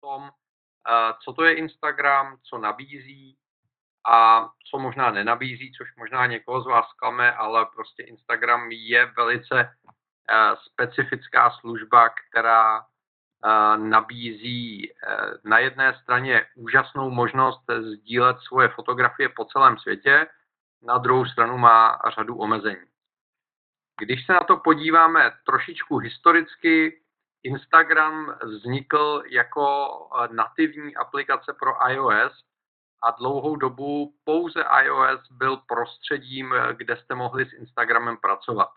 tom, co to je Instagram, co nabízí a co možná nenabízí, což možná někoho z vás klame, ale prostě Instagram je velice specifická služba, která nabízí na jedné straně úžasnou možnost sdílet svoje fotografie po celém světě, na druhou stranu má řadu omezení. Když se na to podíváme trošičku historicky, Instagram vznikl jako nativní aplikace pro iOS a dlouhou dobu pouze iOS byl prostředím, kde jste mohli s Instagramem pracovat.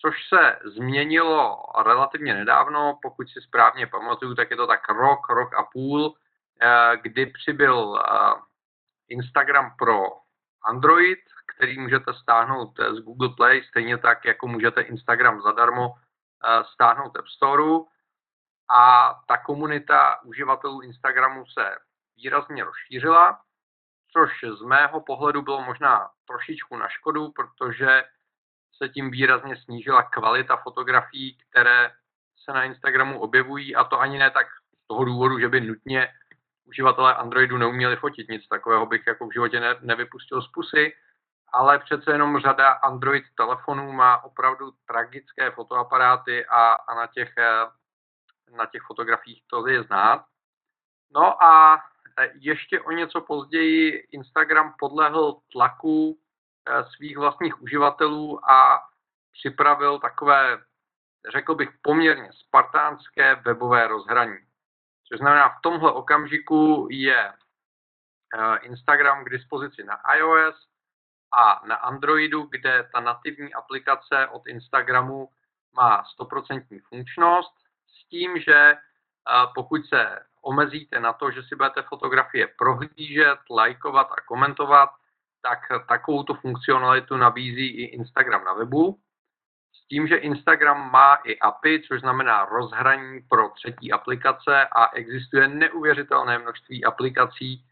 Což se změnilo relativně nedávno, pokud si správně pamatuju, tak je to tak rok, rok a půl, eh, kdy přibyl eh, Instagram pro Android, který můžete stáhnout z Google Play, stejně tak, jako můžete Instagram zadarmo eh, stáhnout App Store. A ta komunita uživatelů Instagramu se výrazně rozšířila, což z mého pohledu bylo možná trošičku na škodu, protože se tím výrazně snížila kvalita fotografií, které se na Instagramu objevují a to ani ne tak z toho důvodu, že by nutně uživatelé Androidu neuměli fotit. Nic takového bych jako v životě ne, nevypustil z pusy, ale přece jenom řada Android telefonů má opravdu tragické fotoaparáty a, a na, těch, na těch fotografiích to je znát. No a ještě o něco později Instagram podlehl tlaku Eh, svých vlastních uživatelů a připravil takové, řekl bych, poměrně spartánské webové rozhraní. Což znamená, v tomhle okamžiku je eh, Instagram k dispozici na iOS a na Androidu, kde ta nativní aplikace od Instagramu má 100% funkčnost s tím, že eh, pokud se omezíte na to, že si budete fotografie prohlížet, lajkovat a komentovat, tak takovou tu funkcionalitu nabízí i Instagram na webu. S tím, že Instagram má i API, což znamená rozhraní pro třetí aplikace a existuje neuvěřitelné množství aplikací,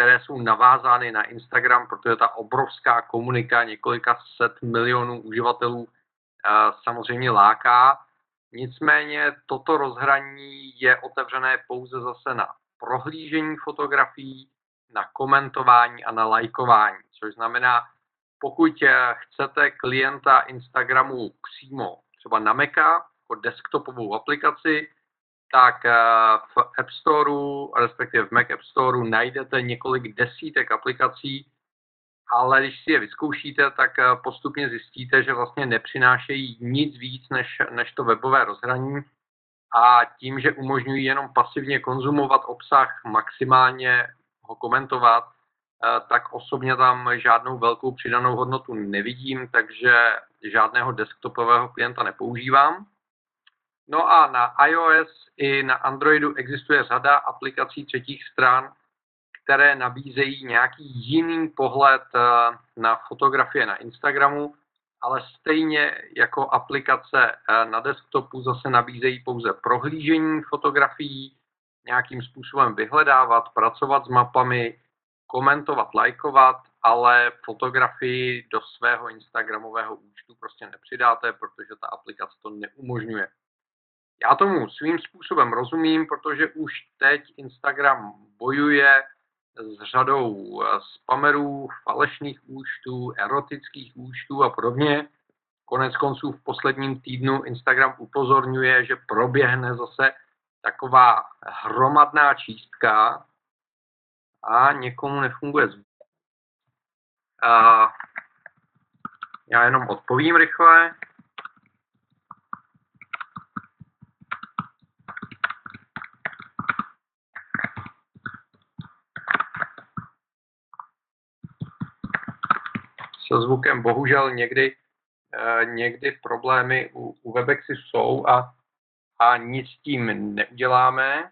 které jsou navázány na Instagram, protože ta obrovská komunika několika set milionů uživatelů eh, samozřejmě láká. Nicméně toto rozhraní je otevřené pouze zase na prohlížení fotografií, na komentování a na lajkování, což znamená, pokud eh, chcete klienta Instagramu přímo třeba na Maca, jako desktopovou aplikaci, tak eh, v App Store, respektive v Mac App Store najdete několik desítek aplikací, ale když si je vyzkoušíte, tak eh, postupně zjistíte, že vlastně nepřinášejí nic víc než, než to webové rozhraní a tím, že umožňují jenom pasivně konzumovat obsah, maximálně ho komentovat, eh, tak osobně tam žádnou velkou přidanou hodnotu nevidím, takže žádného desktopového klienta nepoužívám. No a na iOS i na Androidu existuje řada aplikací třetích stran, které nabízejí nějaký jiný pohled eh, na fotografie na Instagramu, ale stejně jako aplikace eh, na desktopu zase nabízejí pouze prohlížení fotografií, nějakým způsobem vyhledávat, pracovat s mapami, komentovat, lajkovat, ale fotografii do svého Instagramového účtu prostě nepřidáte, protože ta aplikace to neumožňuje. Já tomu svým způsobem rozumím, protože už teď Instagram bojuje s řadou eh, spamerů, falešných účtů, erotických účtů a podobně. Konec konců v posledním týdnu Instagram upozorňuje, že proběhne zase taková hromadná čístka a někomu nefunguje zvuk. Já jenom odpovím rychle. Se zvukem bohužel někdy, eh, někdy problémy u, u Webexy jsou a a nic s tím neuděláme.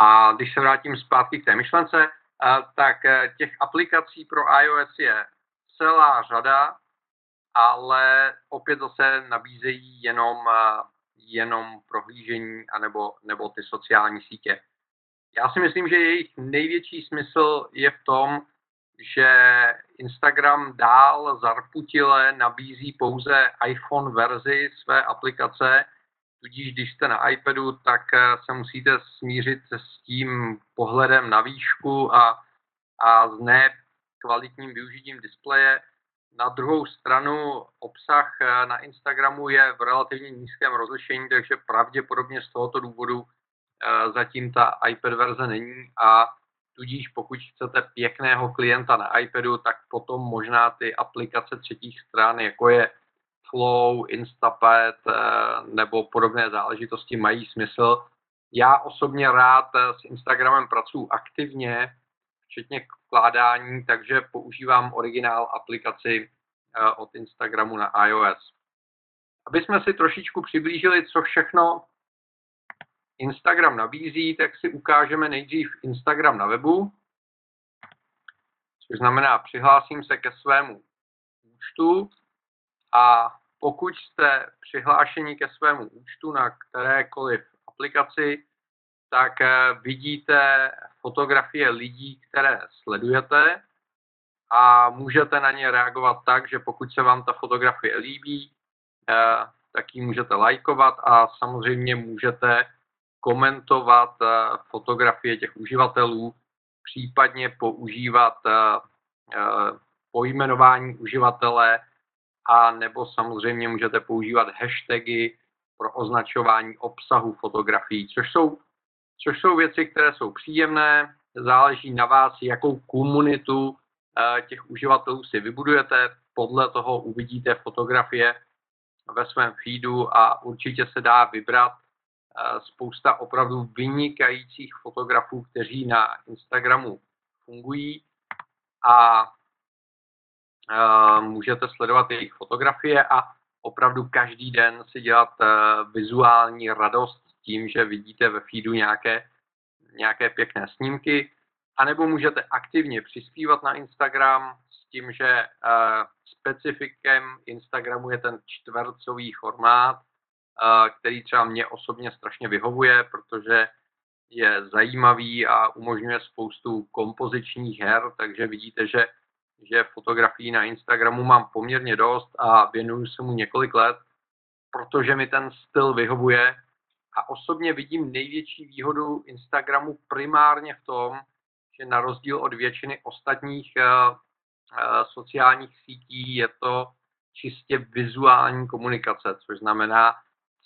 A když se vrátím zpátky k té myšlence, tak e, těch aplikací pro iOS je celá řada, ale opět zase nabízejí jenom, jenom prohlížení anebo, nebo ty sociální sítě. Já si myslím, že jejich největší smysl je v tom, že Instagram dál zarputile nabízí pouze iPhone verzi své aplikace, tudíž když jste na iPadu, tak se musíte smířit s tím pohledem na výšku a, a s nekvalitním využitím displeje. Na druhou stranu obsah na Instagramu je v relativně nízkém rozlišení, takže pravděpodobně z tohoto důvodu eh, zatím ta iPad verze není a tudíž pokud chcete pěkného klienta na iPadu, tak potom možná ty aplikace třetích stran, jako je Flow, Instapad eh, nebo podobné záležitosti mají smysl. Já osobně rád eh, s Instagramem pracuji aktivně, včetně vkládání, takže používám originál aplikaci eh, od Instagramu na iOS. Aby jsme si trošičku přiblížili, co všechno Instagram nabízí, tak si ukážeme nejdřív Instagram na webu, což znamená, přihlásím se ke svému účtu a pokud jste přihlášeni ke svému účtu na kterékoliv aplikaci, tak eh, vidíte fotografie lidí, které sledujete a můžete na ně reagovat tak, že pokud se vám ta fotografie líbí, eh, tak ji můžete lajkovat a samozřejmě můžete komentovat eh, fotografie těch uživatelů, případně používat pojmenování uživatele a nebo samozřejmě můžete používat hashtagy pro označování obsahu fotografií, což jsou, což jsou věci, které jsou příjemné, záleží na vás, jakou komunitu eh, těch uživatelů si vybudujete, podle toho uvidíte fotografie ve svém feedu a určitě se dá vybrat eh, spousta opravdu vynikajících fotografů, kteří na Instagramu fungují. A můžete sledovat jejich fotografie a opravdu každý den si dělat eh, vizuální radost tím, že vidíte ve feedu nějaké, nějaké pěkné snímky, anebo můžete aktivně přispívat na Instagram s tím, že eh, specifikem Instagramu je ten čtvercový formát, který třeba mě osobně strašně vyhovuje, protože je zajímavý a umožňuje spoustu kompozičních her, takže vidíte, že že fotografií na Instagramu mám poměrně dost a věnuju se mu několik let, protože mi ten styl vyhovuje. A osobně vidím největší výhodu Instagramu primárně v tom, že na rozdíl od většiny ostatních uh, uh, sociálních sítí je to čistě vizuální komunikace, což znamená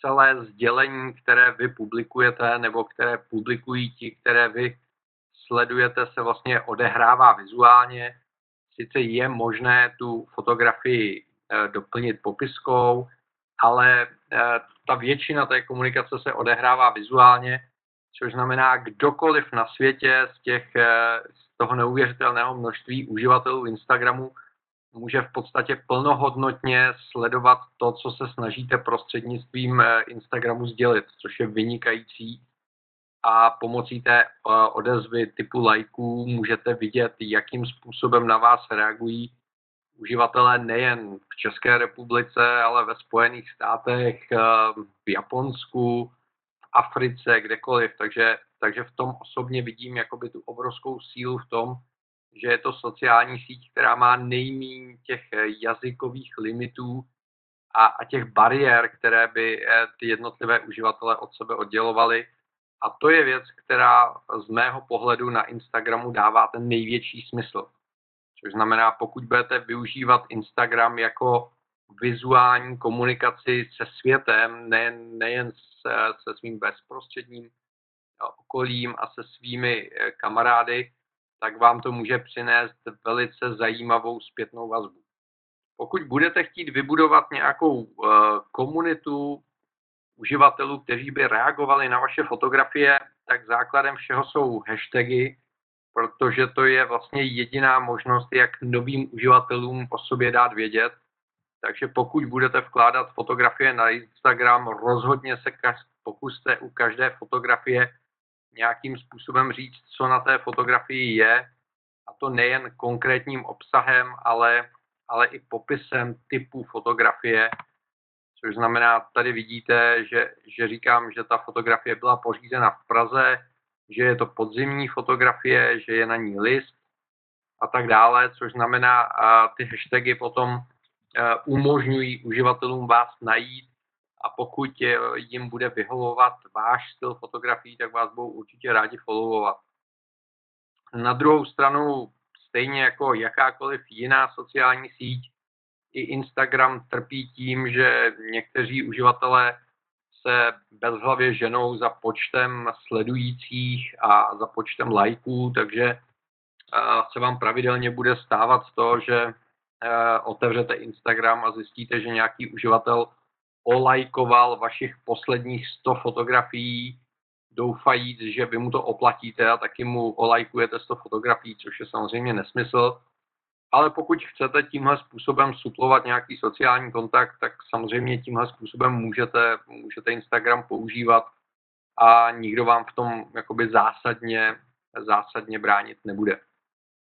celé sdělení, které vy publikujete nebo které publikují ti, které vy sledujete, se vlastně odehrává vizuálně. Sice je možné tu fotografii eh, doplnit popiskou, ale eh, ta většina té komunikace se odehrává vizuálně, což znamená, kdokoliv na světě z, těch, eh, z toho neuvěřitelného množství uživatelů Instagramu může v podstatě plnohodnotně sledovat to, co se snažíte prostřednictvím Instagramu sdělit, což je vynikající a pomocí té eh, odezvy typu lajků můžete vidět, jakým způsobem na vás reagují uživatelé nejen v České republice, ale ve Spojených státech, eh, v Japonsku, v Africe, kdekoliv. Takže, takže v tom osobně vidím jakoby tu obrovskou sílu v tom, že je to sociální síť, která má nejméně těch jazykových limitů a, a těch bariér, které by eh, ty jednotlivé uživatele od sebe oddělovaly a to je věc, která z mého pohledu na Instagramu dává ten největší smysl. Což znamená, pokud budete využívat Instagram jako vizuální komunikaci se světem, nejen, nejen se, se svým bezprostředním okolím a se svými eh, kamarády, tak vám to může přinést velice zajímavou zpětnou vazbu. Pokud budete chtít vybudovat nějakou uh, komunitu uživatelů, kteří by reagovali na vaše fotografie, tak základem všeho jsou hashtagy, protože to je vlastně jediná možnost, jak novým uživatelům o sobě dát vědět. Takže pokud budete vkládat fotografie na Instagram, rozhodně se pokuste u každé fotografie nějakým způsobem říct, co na té fotografii je, a to nejen konkrétním obsahem, ale, ale i popisem typu fotografie, což znamená, tady vidíte, že, že říkám, že ta fotografie byla pořízena v Praze, že je to podzimní fotografie, že je na ní list a tak dále, což znamená, ty hashtagy potom umožňují uživatelům vás najít a pokud jim bude vyhovovat váš styl fotografií, tak vás budou určitě rádi followovat. Na druhou stranu, stejně jako jakákoliv jiná sociální síť, i Instagram trpí tím, že někteří uživatelé se bezhlavě ženou za počtem sledujících a za počtem lajků, takže se vám pravidelně bude stávat to, že otevřete Instagram a zjistíte, že nějaký uživatel olajkoval vašich posledních 100 fotografií, doufajíc, že vy mu to oplatíte a taky mu olajkujete 100 fotografií, což je samozřejmě nesmysl. Ale pokud chcete tímhle způsobem suplovat nějaký sociální kontakt, tak samozřejmě tímhle způsobem můžete, můžete Instagram používat a nikdo vám v tom jakoby zásadně, zásadně bránit nebude.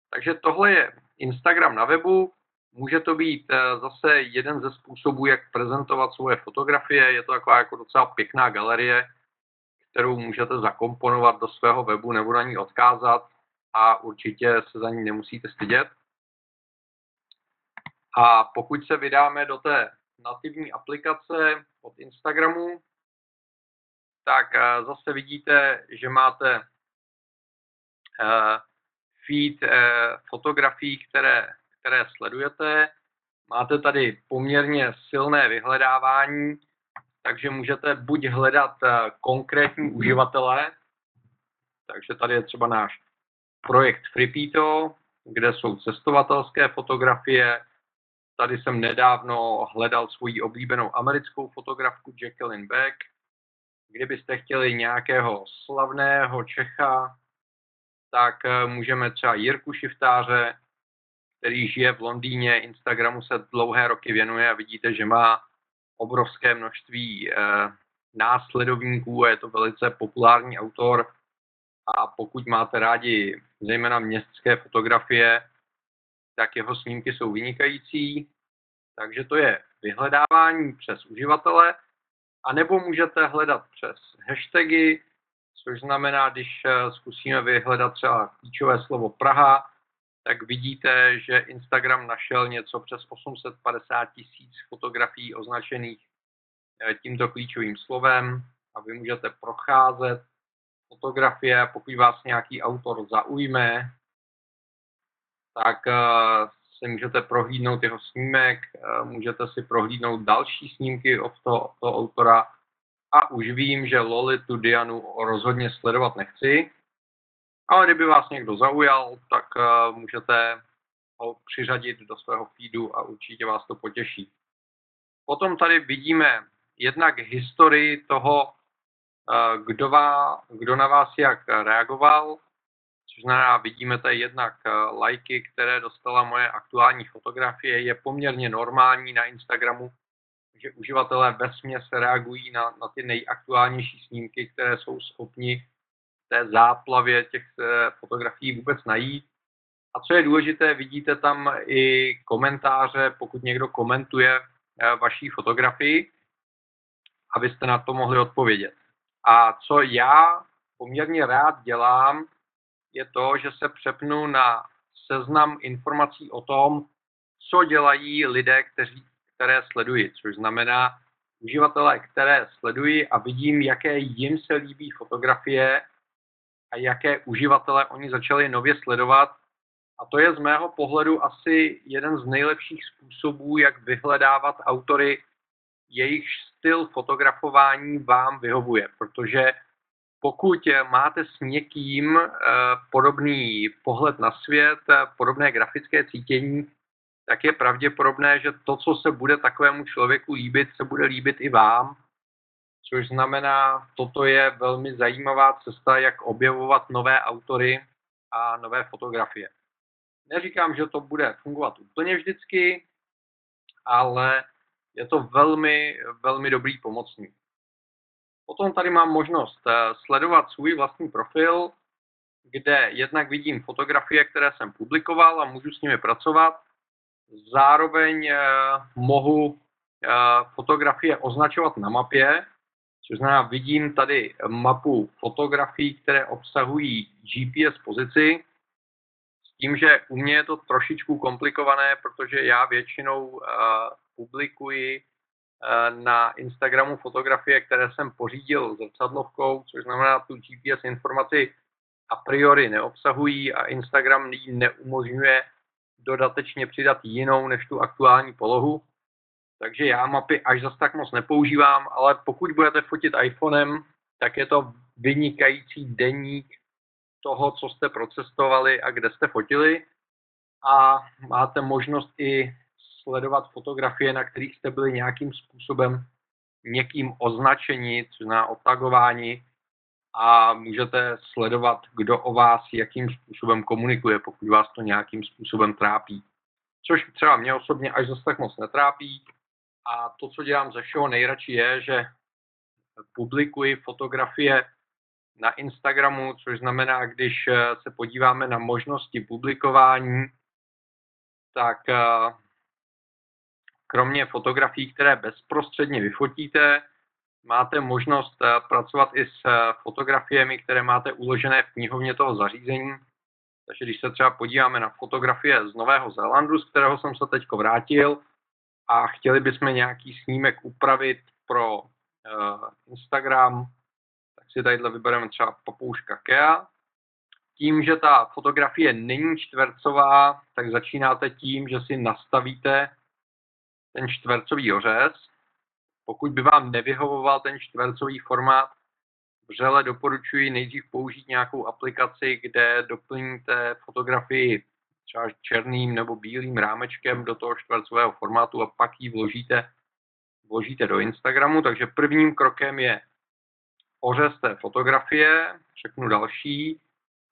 Takže tohle je Instagram na webu. Může to být eh, zase jeden ze způsobů, jak prezentovat svoje fotografie. Je to taková jako docela pěkná galerie, kterou můžete zakomponovat do svého webu nebo na ní odkázat a určitě se za ní nemusíte stydět. A pokud se vydáme do té nativní aplikace od Instagramu, tak eh, zase vidíte, že máte eh, feed fotografií, které které sledujete. Máte tady poměrně silné vyhledávání, takže můžete buď hledat eh, konkrétní uživatele, takže tady je třeba náš projekt Freepito, kde jsou cestovatelské fotografie. Tady jsem nedávno hledal svoji oblíbenou americkou fotografku Jacqueline Beck. Kdybyste chtěli nějakého slavného Čecha, tak eh, můžeme třeba Jirku Šiftáře, který žije v Londýně, Instagramu se dlouhé roky věnuje a vidíte, že má obrovské množství eh, následovníků a je to velice populární autor. A pokud máte rádi zejména městské fotografie, tak jeho snímky jsou vynikající. Takže to je vyhledávání přes uživatele, anebo můžete hledat přes hashtagy, což znamená, když eh, zkusíme vyhledat třeba klíčové slovo Praha, tak vidíte, že Instagram našel něco přes 850 tisíc fotografií označených eh, tímto klíčovým slovem. A vy můžete procházet fotografie, pokud vás nějaký autor zaujme, tak eh, si můžete prohlídnout jeho snímek, eh, můžete si prohlídnout další snímky od toho, toho autora. A už vím, že Lolitu Dianu rozhodně sledovat nechci, ale kdyby vás někdo zaujal, tak uh, můžete ho přiřadit do svého feedu a určitě vás to potěší. Potom tady vidíme jednak historii toho, uh, kdo, vá, kdo na vás jak reagoval, což znamená, vidíme tady jednak uh, lajky, které dostala moje aktuální fotografie. Je poměrně normální na Instagramu, že uživatelé ve reagují na, na ty nejaktuálnější snímky, které jsou schopni té záplavě těch eh, fotografií vůbec najít. A co je důležité, vidíte tam i komentáře, pokud někdo komentuje eh, vaší fotografii, abyste na to mohli odpovědět. A co já poměrně rád dělám, je to, že se přepnu na seznam informací o tom, co dělají lidé, kteří, které sleduji, což znamená uživatelé, které sleduji a vidím, jaké jim se líbí fotografie a jaké uživatele oni začali nově sledovat. A to je z mého pohledu asi jeden z nejlepších způsobů, jak vyhledávat autory, jejich styl fotografování vám vyhovuje, protože pokud máte s někým eh, podobný pohled na svět, eh, podobné grafické cítění, tak je pravděpodobné, že to, co se bude takovému člověku líbit, se bude líbit i vám což znamená, toto je velmi zajímavá cesta, jak objevovat nové autory a nové fotografie. Neříkám, že to bude fungovat úplně vždycky, ale je to velmi, velmi dobrý pomocník. Potom tady mám možnost eh, sledovat svůj vlastní profil, kde jednak vidím fotografie, které jsem publikoval a můžu s nimi pracovat. Zároveň eh, mohu eh, fotografie označovat na mapě, Což znamená, vidím tady mapu fotografií, které obsahují GPS pozici, s tím, že u mě je to trošičku komplikované, protože já většinou uh, publikuji uh, na Instagramu fotografie, které jsem pořídil zrcadlovkou, což znamená tu GPS informaci a priori neobsahují a Instagram jí neumožňuje dodatečně přidat jinou než tu aktuální polohu. Takže já mapy až zas tak moc nepoužívám, ale pokud budete fotit iPhonem, tak je to vynikající deník toho, co jste procestovali a kde jste fotili. A máte možnost i sledovat fotografie, na kterých jste byli nějakým způsobem někým označení, což znamená otagování a můžete sledovat, kdo o vás jakým způsobem komunikuje, pokud vás to nějakým způsobem trápí. Což třeba mě osobně až zase tak moc netrápí a to, co dělám ze všeho nejradši je, že publikuji fotografie na Instagramu, což znamená, když eh, se podíváme na možnosti publikování, tak eh, kromě fotografií, které bezprostředně vyfotíte, máte možnost eh, pracovat i s fotografiemi, které máte uložené v knihovně toho zařízení. Takže když se třeba podíváme na fotografie z Nového Zélandu, z kterého jsem se teď vrátil, a chtěli bychom nějaký snímek upravit pro Instagram, si tadyhle vybereme třeba papouška Kea. Tím, že ta fotografie není čtvercová, tak začínáte tím, že si nastavíte ten čtvercový ořez. Pokud by vám nevyhovoval ten čtvercový formát, vřele doporučuji nejdřív použít nějakou aplikaci, kde doplníte fotografii třeba černým nebo bílým rámečkem do toho čtvercového formátu a pak ji vložíte, vložíte do Instagramu. Takže prvním krokem je ořez té fotografie, řeknu další.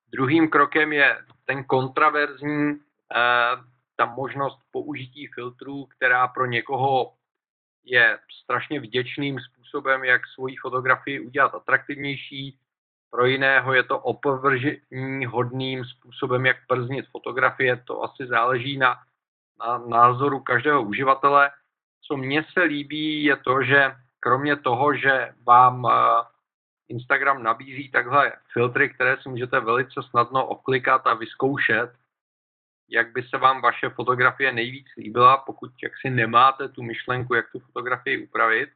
Druhým krokem je ten kontraverzní, eh, ta možnost použití filtrů, která pro někoho je strašně vděčným způsobem, jak svoji fotografii udělat atraktivnější. Pro jiného je to opovržení hodným způsobem, jak prznit fotografie. To asi záleží na, na názoru každého uživatele. Co mně se líbí, je to, že kromě toho, že vám eh, Instagram nabízí takhle filtry, které si můžete velice snadno oklikat a vyzkoušet, jak by se vám vaše fotografie nejvíc líbila, pokud jaksi nemáte tu myšlenku, jak tu fotografii upravit.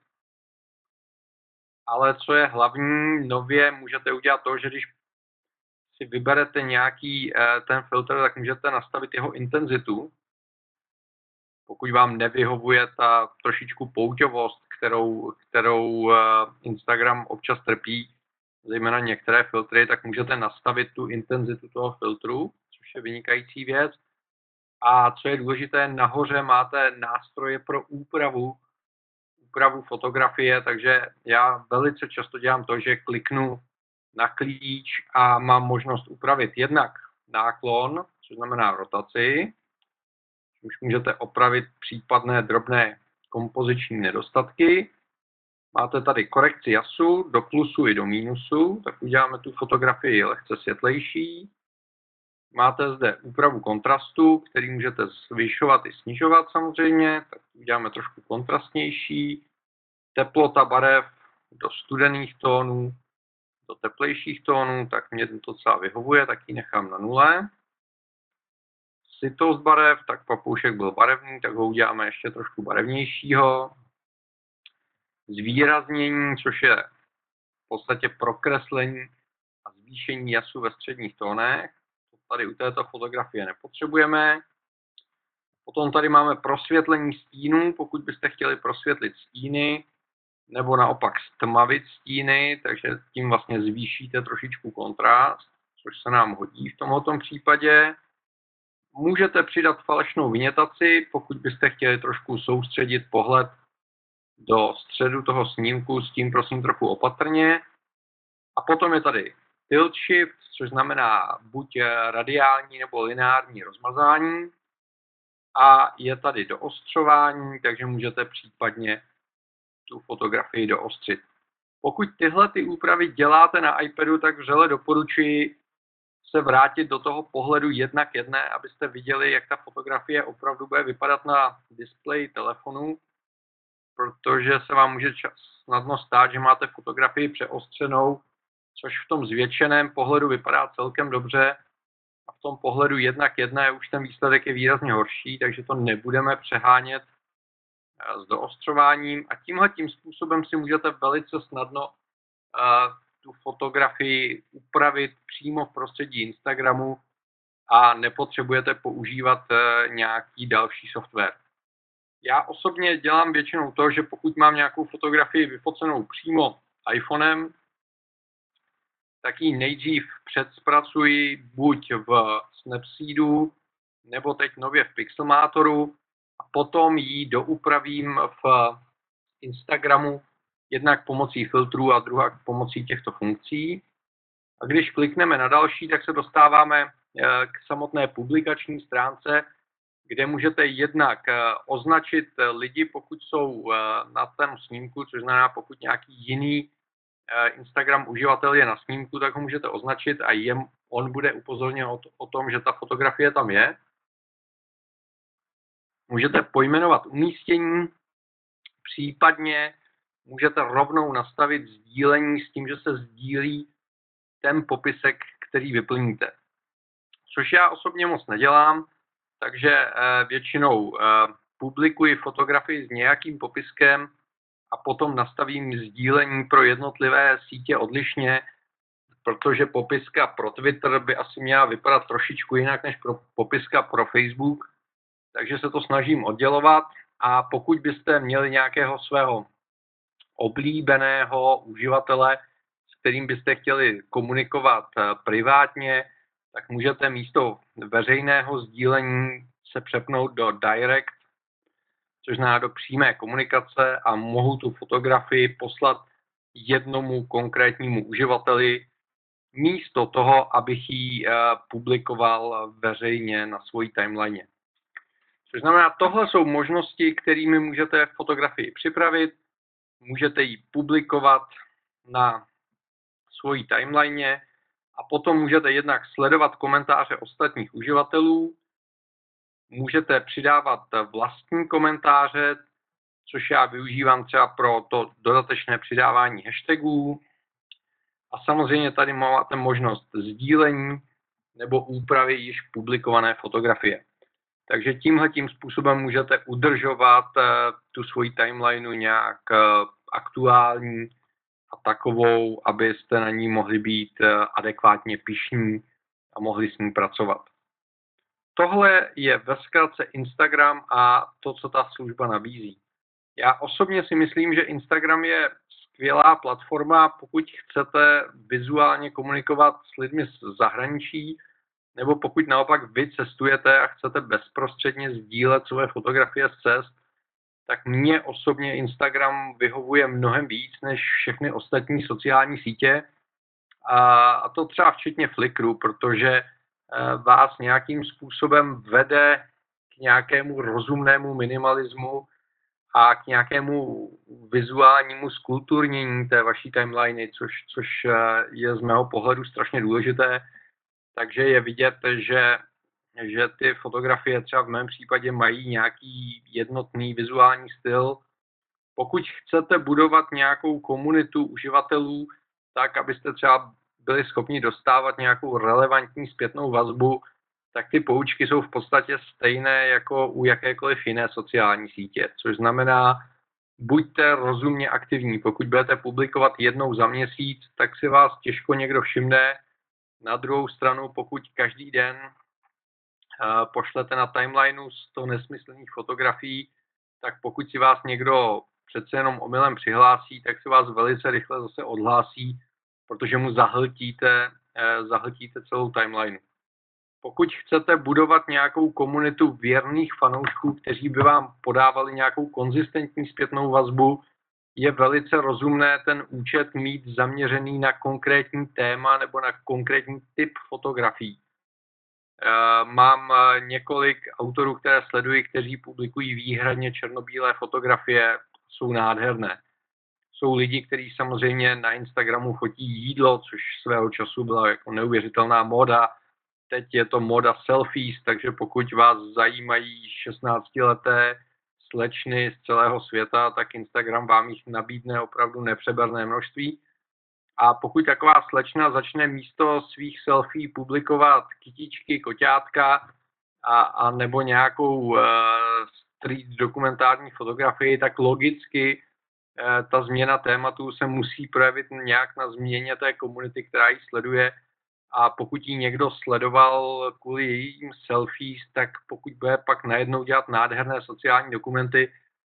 Ale co je hlavní, nově můžete udělat to, že když si vyberete nějaký eh, ten filtr, tak můžete nastavit jeho intenzitu. Pokud vám nevyhovuje ta trošičku pouťovost, kterou, kterou eh, Instagram občas trpí, zejména některé filtry, tak můžete nastavit tu intenzitu toho filtru, což je vynikající věc. A co je důležité, nahoře máte nástroje pro úpravu, úpravu fotografie, takže já velice často dělám to, že kliknu na klíč a mám možnost upravit jednak náklon, což znamená rotaci, už můžete opravit případné drobné kompoziční nedostatky. Máte tady korekci jasu do plusu i do mínusu, tak uděláme tu fotografii lehce světlejší. Máte zde úpravu kontrastu, který můžete zvyšovat i snižovat samozřejmě, tak uděláme trošku kontrastnější. Teplota barev do studených tónů, do teplejších tónů, tak mě to docela vyhovuje, tak ji nechám na nule sytost barev, tak papoušek byl barevný, tak ho uděláme ještě trošku barevnějšího. Zvýraznění, což je v podstatě prokreslení a zvýšení jasu ve středních tónech. Tady u této fotografie nepotřebujeme. Potom tady máme prosvětlení stínů, pokud byste chtěli prosvětlit stíny, nebo naopak stmavit stíny, takže tím vlastně zvýšíte trošičku kontrast, což se nám hodí v tomto případě. Můžete přidat falešnou vynětaci, pokud byste chtěli trošku soustředit pohled do středu toho snímku, s tím prosím trochu opatrně. A potom je tady tilt shift, což znamená buď radiální nebo lineární rozmazání. A je tady doostřování, takže můžete případně tu fotografii doostřit. Pokud tyhle ty úpravy děláte na iPadu, tak vřele doporučuji se vrátit do toho pohledu jednak jedné, abyste viděli, jak ta fotografie opravdu bude vypadat na displeji telefonu, protože se vám může čas, snadno stát, že máte fotografii přeostřenou, což v tom zvětšeném pohledu vypadá celkem dobře a v tom pohledu jednak jedna je už ten výsledek je výrazně horší, takže to nebudeme přehánět s doostřováním a tímhle tím způsobem si můžete velice snadno tu fotografii upravit přímo v prostředí Instagramu a nepotřebujete používat e, nějaký další software. Já osobně dělám většinou to, že pokud mám nějakou fotografii vyfocenou přímo iPhonem, tak ji nejdřív předspracuji buď v Snapseedu, nebo teď nově v Pixelmatoru a potom ji doupravím v Instagramu jednak pomocí filtrů a druhá pomocí těchto funkcí. A když klikneme na další, tak se dostáváme eh, k samotné publikační stránce, kde můžete jednak eh, označit lidi, pokud jsou eh, na tom snímku, což znamená, pokud nějaký jiný Instagram uživatel je na snímku, tak ho můžete označit a jem, on bude upozorněn o, o tom, že ta fotografie tam je. Můžete pojmenovat umístění, případně můžete rovnou nastavit sdílení s tím, že se sdílí ten popisek, který vyplníte. Což já osobně moc nedělám, takže eh, většinou eh, publikuji fotografii s nějakým popiskem a potom nastavím sdílení pro jednotlivé sítě odlišně, protože popiska pro Twitter by asi měla vypadat trošičku jinak než pro popiska pro Facebook, takže se to snažím oddělovat. A pokud byste měli nějakého svého oblíbeného uživatele, s kterým byste chtěli komunikovat eh, privátně, tak můžete místo veřejného sdílení se přepnout do direct, což znamená do přímé komunikace a mohu tu fotografii poslat jednomu konkrétnímu uživateli, místo toho, abych ji eh, publikoval veřejně na svojí timeline. Což znamená, tohle jsou možnosti, kterými můžete fotografii připravit můžete ji publikovat na svojí timeline a potom můžete jednak sledovat komentáře ostatních uživatelů, můžete přidávat vlastní komentáře, což já využívám třeba pro to dodatečné přidávání hashtagů. A samozřejmě tady máte možnost sdílení nebo úpravy již publikované fotografie. Takže tímhle tím způsobem můžete udržovat eh, tu svoji timelineu nějak eh, aktuální a takovou, abyste na ní mohli být eh, adekvátně pišní a mohli s ní pracovat. Tohle je ve zkratce Instagram a to, co ta služba nabízí. Já osobně si myslím, že Instagram je skvělá platforma, pokud chcete vizuálně komunikovat s lidmi z zahraničí, nebo pokud naopak vy cestujete a chcete bezprostředně sdílet své fotografie z cest, tak mně osobně Instagram vyhovuje mnohem víc než všechny ostatní sociální sítě. A, to třeba včetně Flickru, protože vás nějakým způsobem vede k nějakému rozumnému minimalismu a k nějakému vizuálnímu skulturnění té vaší timeliny, což, což eh, je z mého pohledu strašně důležité takže je vidět, že, že ty fotografie třeba v mém případě mají nějaký jednotný vizuální styl. Pokud chcete budovat nějakou komunitu uživatelů, tak abyste třeba byli schopni dostávat nějakou relevantní zpětnou vazbu, tak ty poučky jsou v podstatě stejné jako u jakékoliv jiné sociální sítě, což znamená, buďte rozumně aktivní. Pokud budete publikovat jednou za měsíc, tak si vás těžko někdo všimne, na druhou stranu, pokud každý den uh, pošlete na timelineu 100 nesmyslných fotografií, tak pokud si vás někdo přece jenom omylem přihlásí, tak se vás velice rychle zase odhlásí, protože mu zahltíte, uh, zahltíte celou timeline. Pokud chcete budovat nějakou komunitu věrných fanoušků, kteří by vám podávali nějakou konzistentní zpětnou vazbu, je velice rozumné ten účet mít zaměřený na konkrétní téma nebo na konkrétní typ fotografií. Eh, mám eh, několik autorů, které sleduji, kteří publikují výhradně černobílé fotografie, jsou nádherné. Jsou lidi, kteří samozřejmě na Instagramu fotí jídlo, což svého času byla jako neuvěřitelná moda. Teď je to moda selfies, takže pokud vás zajímají 16-leté slečny z celého světa, tak Instagram vám jich nabídne opravdu nepřeberné množství. A pokud taková slečna začne místo svých selfie publikovat kytičky, koťátka a, a nebo nějakou uh, street dokumentární fotografii, tak logicky ta změna tématu se musí projevit nějak na změně té komunity, která ji sleduje. A pokud ji někdo sledoval kvůli jejím selfies, tak pokud bude pak najednou dělat nádherné sociální dokumenty,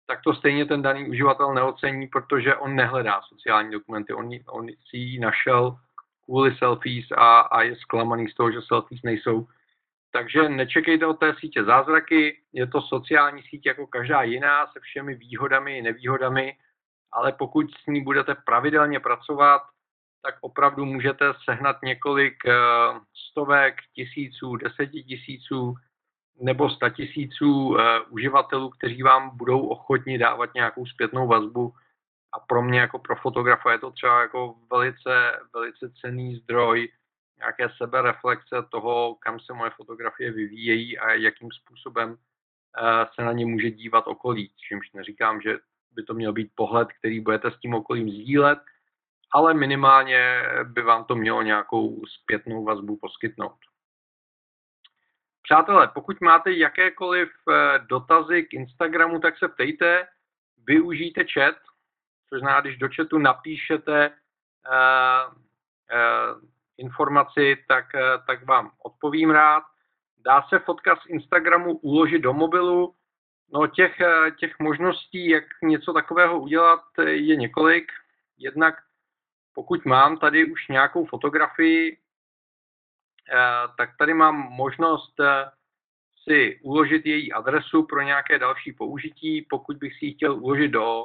tak to stejně ten daný uživatel neocení, protože on nehledá sociální dokumenty. On, on si ji našel kvůli selfies a, a je zklamaný z toho, že selfies nejsou. Takže nečekejte od té sítě zázraky, je to sociální síť jako každá jiná se všemi výhodami i nevýhodami, ale pokud s ní budete pravidelně pracovat, tak opravdu můžete sehnat několik eh, stovek, tisíců, deseti tisíců nebo statisíců uh, uživatelů, kteří vám budou ochotni dávat nějakou zpětnou vazbu. A pro mě jako pro fotografa je to třeba jako velice, velice cený zdroj nějaké sebereflexe toho, kam se moje fotografie vyvíjejí a jakým způsobem uh, se na ně může dívat okolí. Čímž neříkám, že by to měl být pohled, který budete s tím okolím sdílet, ale minimálně by vám to mělo nějakou zpětnou vazbu poskytnout. Přátelé, pokud máte jakékoliv eh, dotazy k Instagramu, tak se ptejte, využijte chat, což znamená, když do chatu napíšete uh, uh, informaci, tak, uh, tak vám odpovím rád. Dá se fotka z Instagramu uložit do mobilu. No těch, těch možností, jak něco takového udělat, je několik. Jednak pokud mám tady už nějakou fotografii, Eh, tak tady mám možnost eh, si uložit její adresu pro nějaké další použití. Pokud bych si ji chtěl uložit do,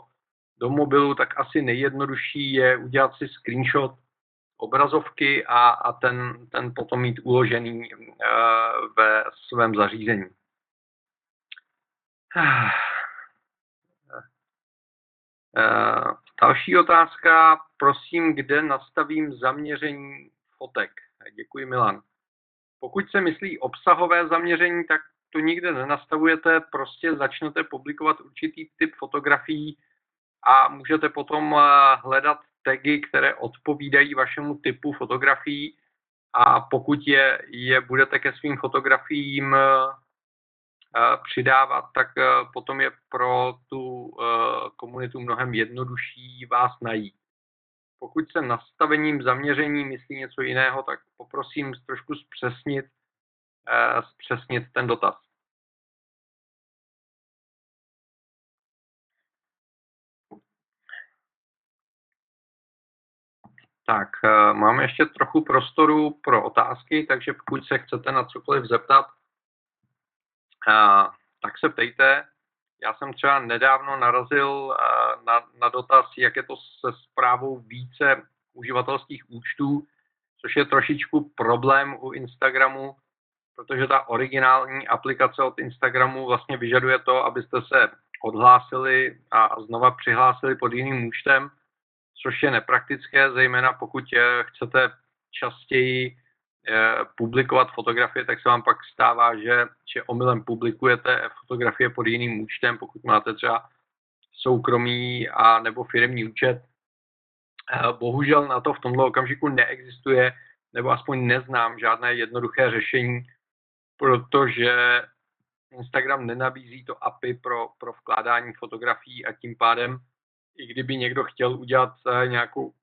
do mobilu, tak asi nejjednodušší je udělat si screenshot obrazovky a, a ten, ten potom mít uložený ve svém zařízení. Uh, další otázka, prosím, kde nastavím zaměření fotek? Děkuji, Milan. Pokud se myslí obsahové zaměření, tak to nikde nenastavujete, prostě začnete publikovat určitý typ fotografií a můžete potom eh, hledat tagy, které odpovídají vašemu typu fotografií a pokud je, je budete ke svým fotografiím eh, eh, přidávat, tak potom je pro tu komunitu mnohem jednodušší vás najít. Pokud se nastavením zaměření myslí něco jiného, tak poprosím trošku zpřesnit, zpřesnit ten dotaz. Tak, máme ještě trochu prostoru pro otázky, takže pokud se chcete na cokoliv zeptat, tak se ptejte. Já jsem třeba nedávno narazil na, na dotaz, jak je to se zprávou více uživatelských účtů, což je trošičku problém u Instagramu, protože ta originální aplikace od Instagramu vlastně vyžaduje to, abyste se odhlásili a znova přihlásili pod jiným účtem, což je nepraktické, zejména pokud eh, chcete častěji publikovat fotografie, tak se vám pak stává, že, že omylem publikujete fotografie pod jiným účtem, pokud máte třeba soukromý a nebo firmní účet. Eh, bohužel na to v tomto okamžiku neexistuje, nebo aspoň neznám žádné jednoduché řešení, protože Instagram nenabízí to API pro, pro vkládání fotografií a tím pádem, i kdyby někdo chtěl udělat eh, nějakou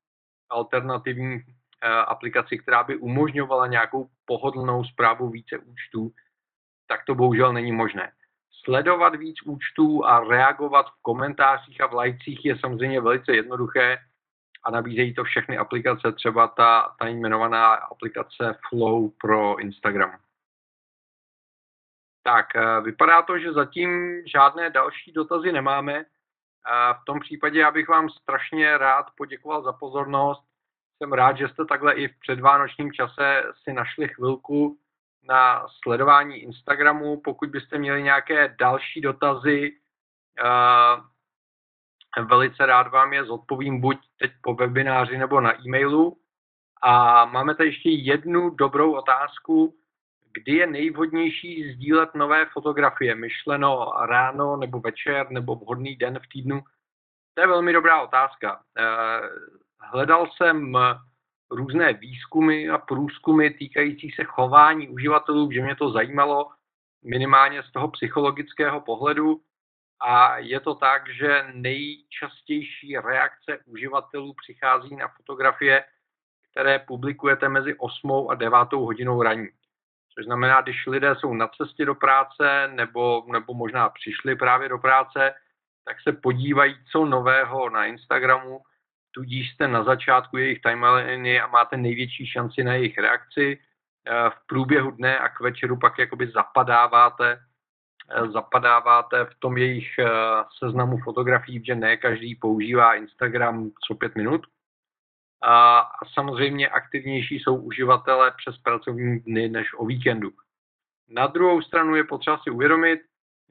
alternativní Eh, aplikaci, která by umožňovala nějakou pohodlnou zprávu více účtů, tak to bohužel není možné. Sledovat víc účtů a reagovat v komentářích a v lajcích je samozřejmě velice jednoduché a nabízejí to všechny aplikace, třeba ta, ta jmenovaná aplikace Flow pro Instagram. Tak, eh, vypadá to, že zatím žádné další dotazy nemáme. Eh, v tom případě já bych vám strašně rád poděkoval za pozornost jsem rád, že jste takhle i v předvánočním čase si našli chvilku na sledování Instagramu. Pokud byste měli nějaké další dotazy, uh, velice rád vám je zodpovím buď teď po webináři nebo na e-mailu. A máme tady ještě jednu dobrou otázku. Kdy je nejvhodnější sdílet nové fotografie? Myšleno ráno nebo večer nebo vhodný den v týdnu? To je velmi dobrá otázka. Hledal jsem různé výzkumy a průzkumy týkající se chování uživatelů, že mě to zajímalo minimálně z toho psychologického pohledu. A je to tak, že nejčastější reakce uživatelů přichází na fotografie, které publikujete mezi 8 a 9 hodinou raní. Což znamená, když lidé jsou na cestě do práce nebo, nebo možná přišli právě do práce, tak se podívají, co nového na Instagramu, tudíž jste na začátku jejich timeliny a máte největší šanci na jejich reakci. Eh, v průběhu dne a k večeru pak jakoby zapadáváte, eh, zapadáváte v tom jejich eh, seznamu fotografií, že ne každý používá Instagram co pět minut. A samozřejmě aktivnější jsou uživatelé přes pracovní dny než o víkendu. Na druhou stranu je potřeba si uvědomit,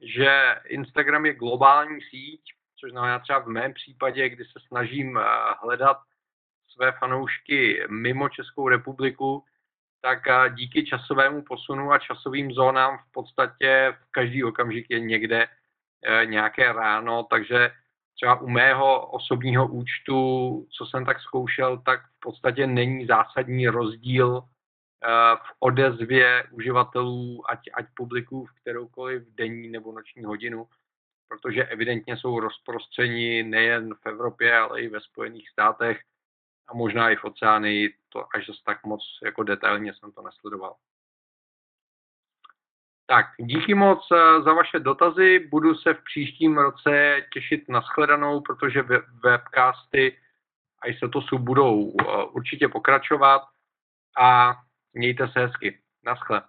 že Instagram je globální síť, což znamená třeba v mém případě, kdy se snažím hledat své fanoušky mimo Českou republiku, tak díky časovému posunu a časovým zónám v podstatě v každý okamžik je někde e, nějaké ráno, takže třeba u mého osobního účtu, co jsem tak zkoušel, tak v podstatě není zásadní rozdíl v odezvě uživatelů, ať, ať publiků v kteroukoliv denní nebo noční hodinu, protože evidentně jsou rozprostřeni nejen v Evropě, ale i ve Spojených státech a možná i v oceánii, to až zase tak moc jako detailně jsem to nesledoval. Tak, díky moc eh, za vaše dotazy. Budu se v příštím roce těšit na shledanou, protože webcasty a se to budou eh, určitě pokračovat a mějte se hezky. Naschle.